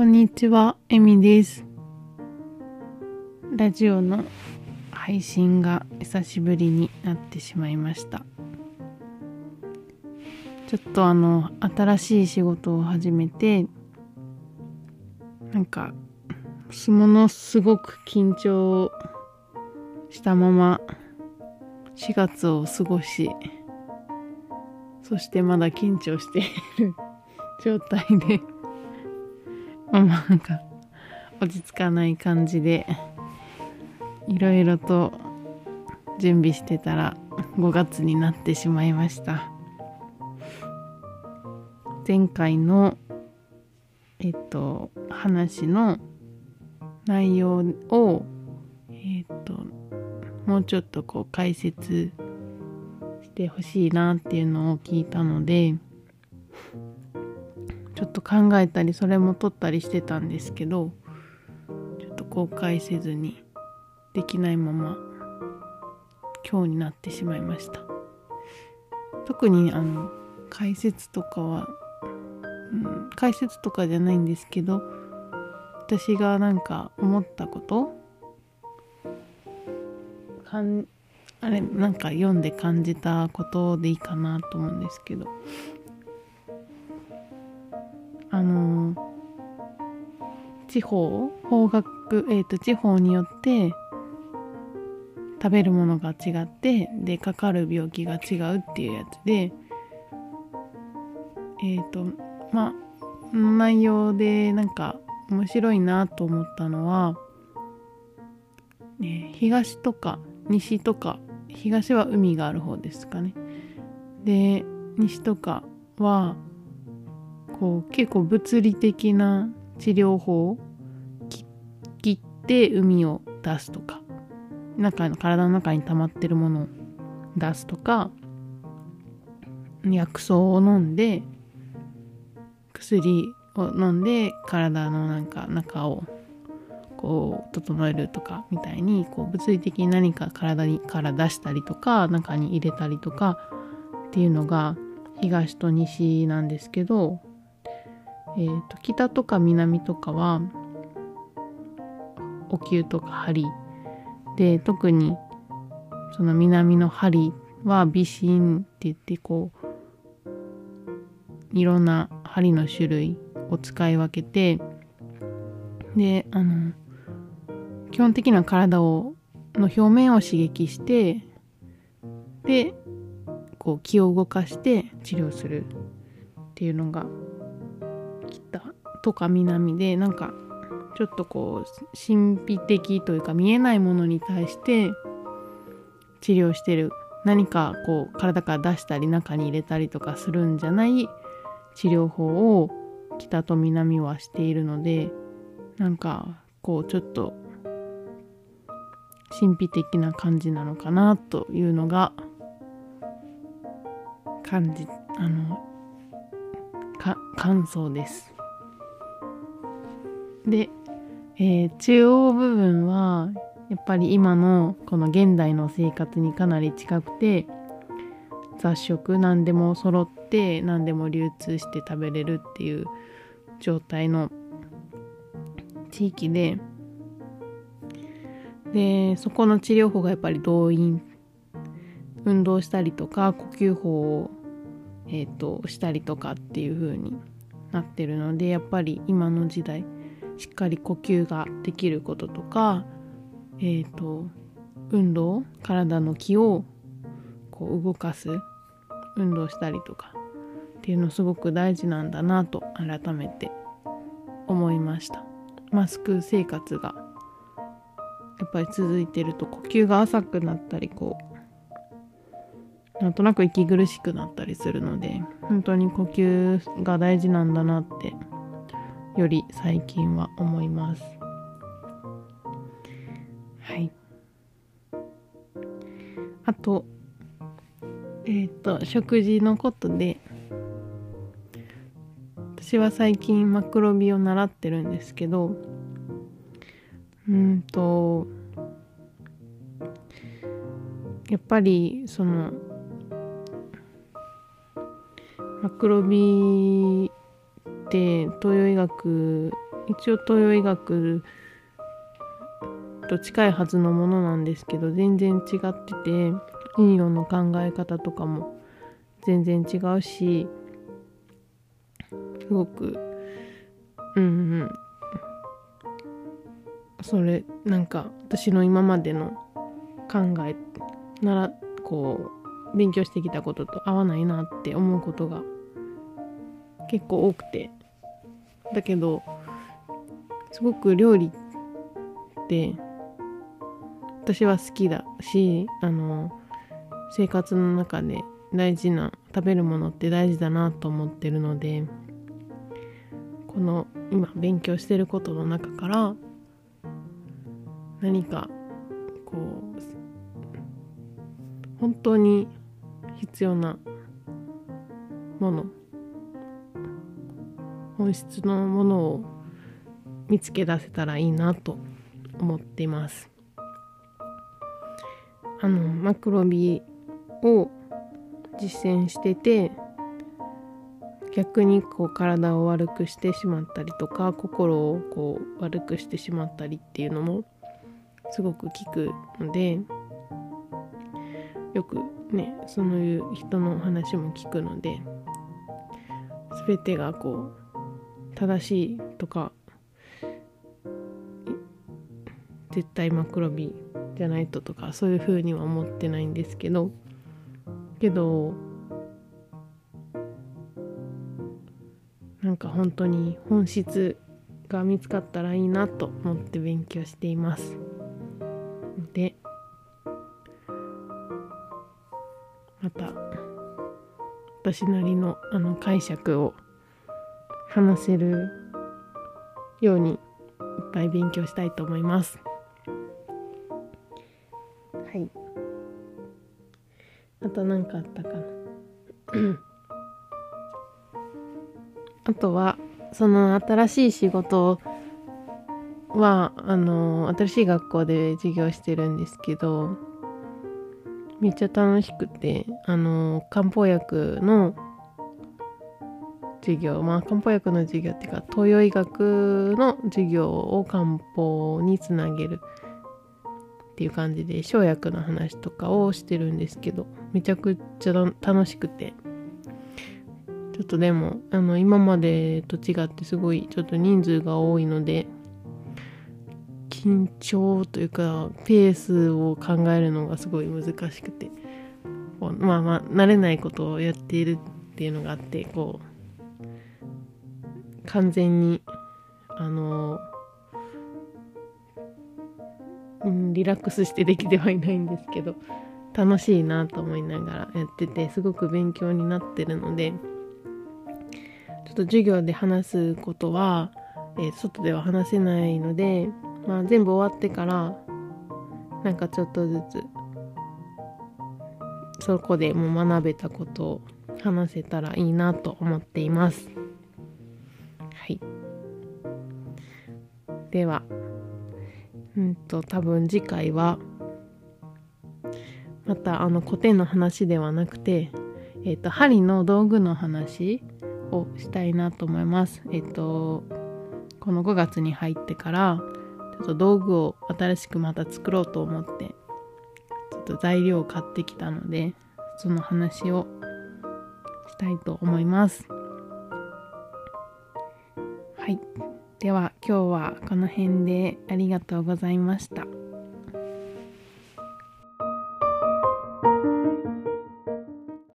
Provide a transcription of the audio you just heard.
こんにちは、えみです。ラジオの配信が久しぶりになってしまいました。ちょっとあの、新しい仕事を始めて、なんか、ものすごく緊張したまま4月を過ごし、そしてまだ緊張している状態で、なんか落ち着かない感じで、いろいろと準備してたら5月になってしまいました。前回の、えっと、話の内容を、えっと、もうちょっとこう解説してほしいなっていうのを聞いたので、ちょっと考えたりそれも撮ったりしてたんですけどちょっと公開せずにできないまま今日になってしまいました。特にあの解説とかは、うん、解説とかじゃないんですけど私がなんか思ったことかんあれなんか読んで感じたことでいいかなと思うんですけど。地方方角えっ、と地方によって食べるものが違ってでかかる病気が違うっていうやつでえっ、とまあ内容でなんか面白いなと思ったのは、ね、東とか西とか東は海がある方ですかね。で西とかはこう結構物理的な治療法を切って海を出すとか中の体の中に溜まってるものを出すとか薬草を飲んで薬を飲んで体のなんか中をこう整えるとかみたいにこう物理的に何か体にから出したりとか中に入れたりとかっていうのが東と西なんですけどえーと、北とか南とかはお灸とか針。で特にその南の針は微針って言ってこういろんな針の種類を使い分けてであの基本的には体をの表面を刺激してでこう気を動かして治療するっていうのがとか南でなんかちょっとこう神秘的というか見えないものに対して治療してる何かこう体から出したり中に入れたりとかするんじゃない治療法を北と南はしているのでなんかこうちょっと神秘的な感じなのかなというのが感じあの感想です。で、えー中央部分はやっぱり今のこの現代の生活にかなり近くて雑食何でも揃って何でも流通して食べれるっていう状態の地域ででそこの治療法がやっぱり動員運動したりとか呼吸法をえー、としたりとかっていう風になってるのでやっぱり今の時代しっかり呼吸ができることとかえっ、と運動体の気をこう動かす運動したりとかっていうのすごく大事なんだなと改めて思いました。マスク生活がやっぱり続いてると呼吸が浅くなったりこうなんとなく息苦しくなったりするので本当に呼吸が大事なんだなってより最近は思います。はい。あとえっ、と食事のことで私は最近マクロビを習ってるんですけどうんとやっぱりそのマクロビて東洋医学一応東洋医学と近いはずのものなんですけど全然違ってて医療の考え方とかも全然違うしすごくうんうん。それなんか私の今までの考えならこう勉強してきたことと合わないなって思うことが結構多くて。だけどすごく料理って私は好きだしあの生活の中で大事な食べるものって大事だなと思ってるのでこの今勉強してることの中から何かこう本当に必要なもの本質のものを見つけ出せたらいいなと思っています。あのマクロビを実践してて逆にこう体を悪くしてしまったりとか心をこう悪くしてしまったりっていうのもすごく効くのでよくねそういう人の話も聞くので全てがこう正しいとか絶対マクロビじゃないととかそういうふうには思ってないんですけどけどなんか本当に本質が見つかったらいいなと思って勉強しています。でまた私なりのあの解釈を話せるようにいっぱい勉強したいと思います。はい。あと何かあったかな？あとはその新しい仕事はあの新しい学校で授業してるんですけどめっちゃ楽しくてあの漢方薬の授業まあ漢方薬の授業っていうか東洋医学の授業を漢方につなげる。っていう感じで生薬の話とかをしてるんですけどめちゃくちゃ楽しくて。ちょっとでもあの今までと違ってすごいちょっと人数が多いので緊張というかペースを考えるのがすごい難しくて。まあまあ慣れないことをやっているっていうのがあってこう完全にあのうんリラックスしてできてはいないんですけど楽しいなと思いながらやっててすごく勉強になってるのでちょっと授業で話すことは、えー、外では話せないのでまあ、全部終わってからなんかちょっとずつそこでも学べたことを話せたらいいなと思っています。では、うんと多分次回はまたあの古典の話ではなくて、えっ、ー、と針の道具の話をしたいなと思います。えっ、ー、とこの5月に入ってからちょっと道具を新しくまた作ろうと思ってちょっと材料を買ってきたのでその話をしたいと思います。はい。では今日はこの辺でありがとうございました。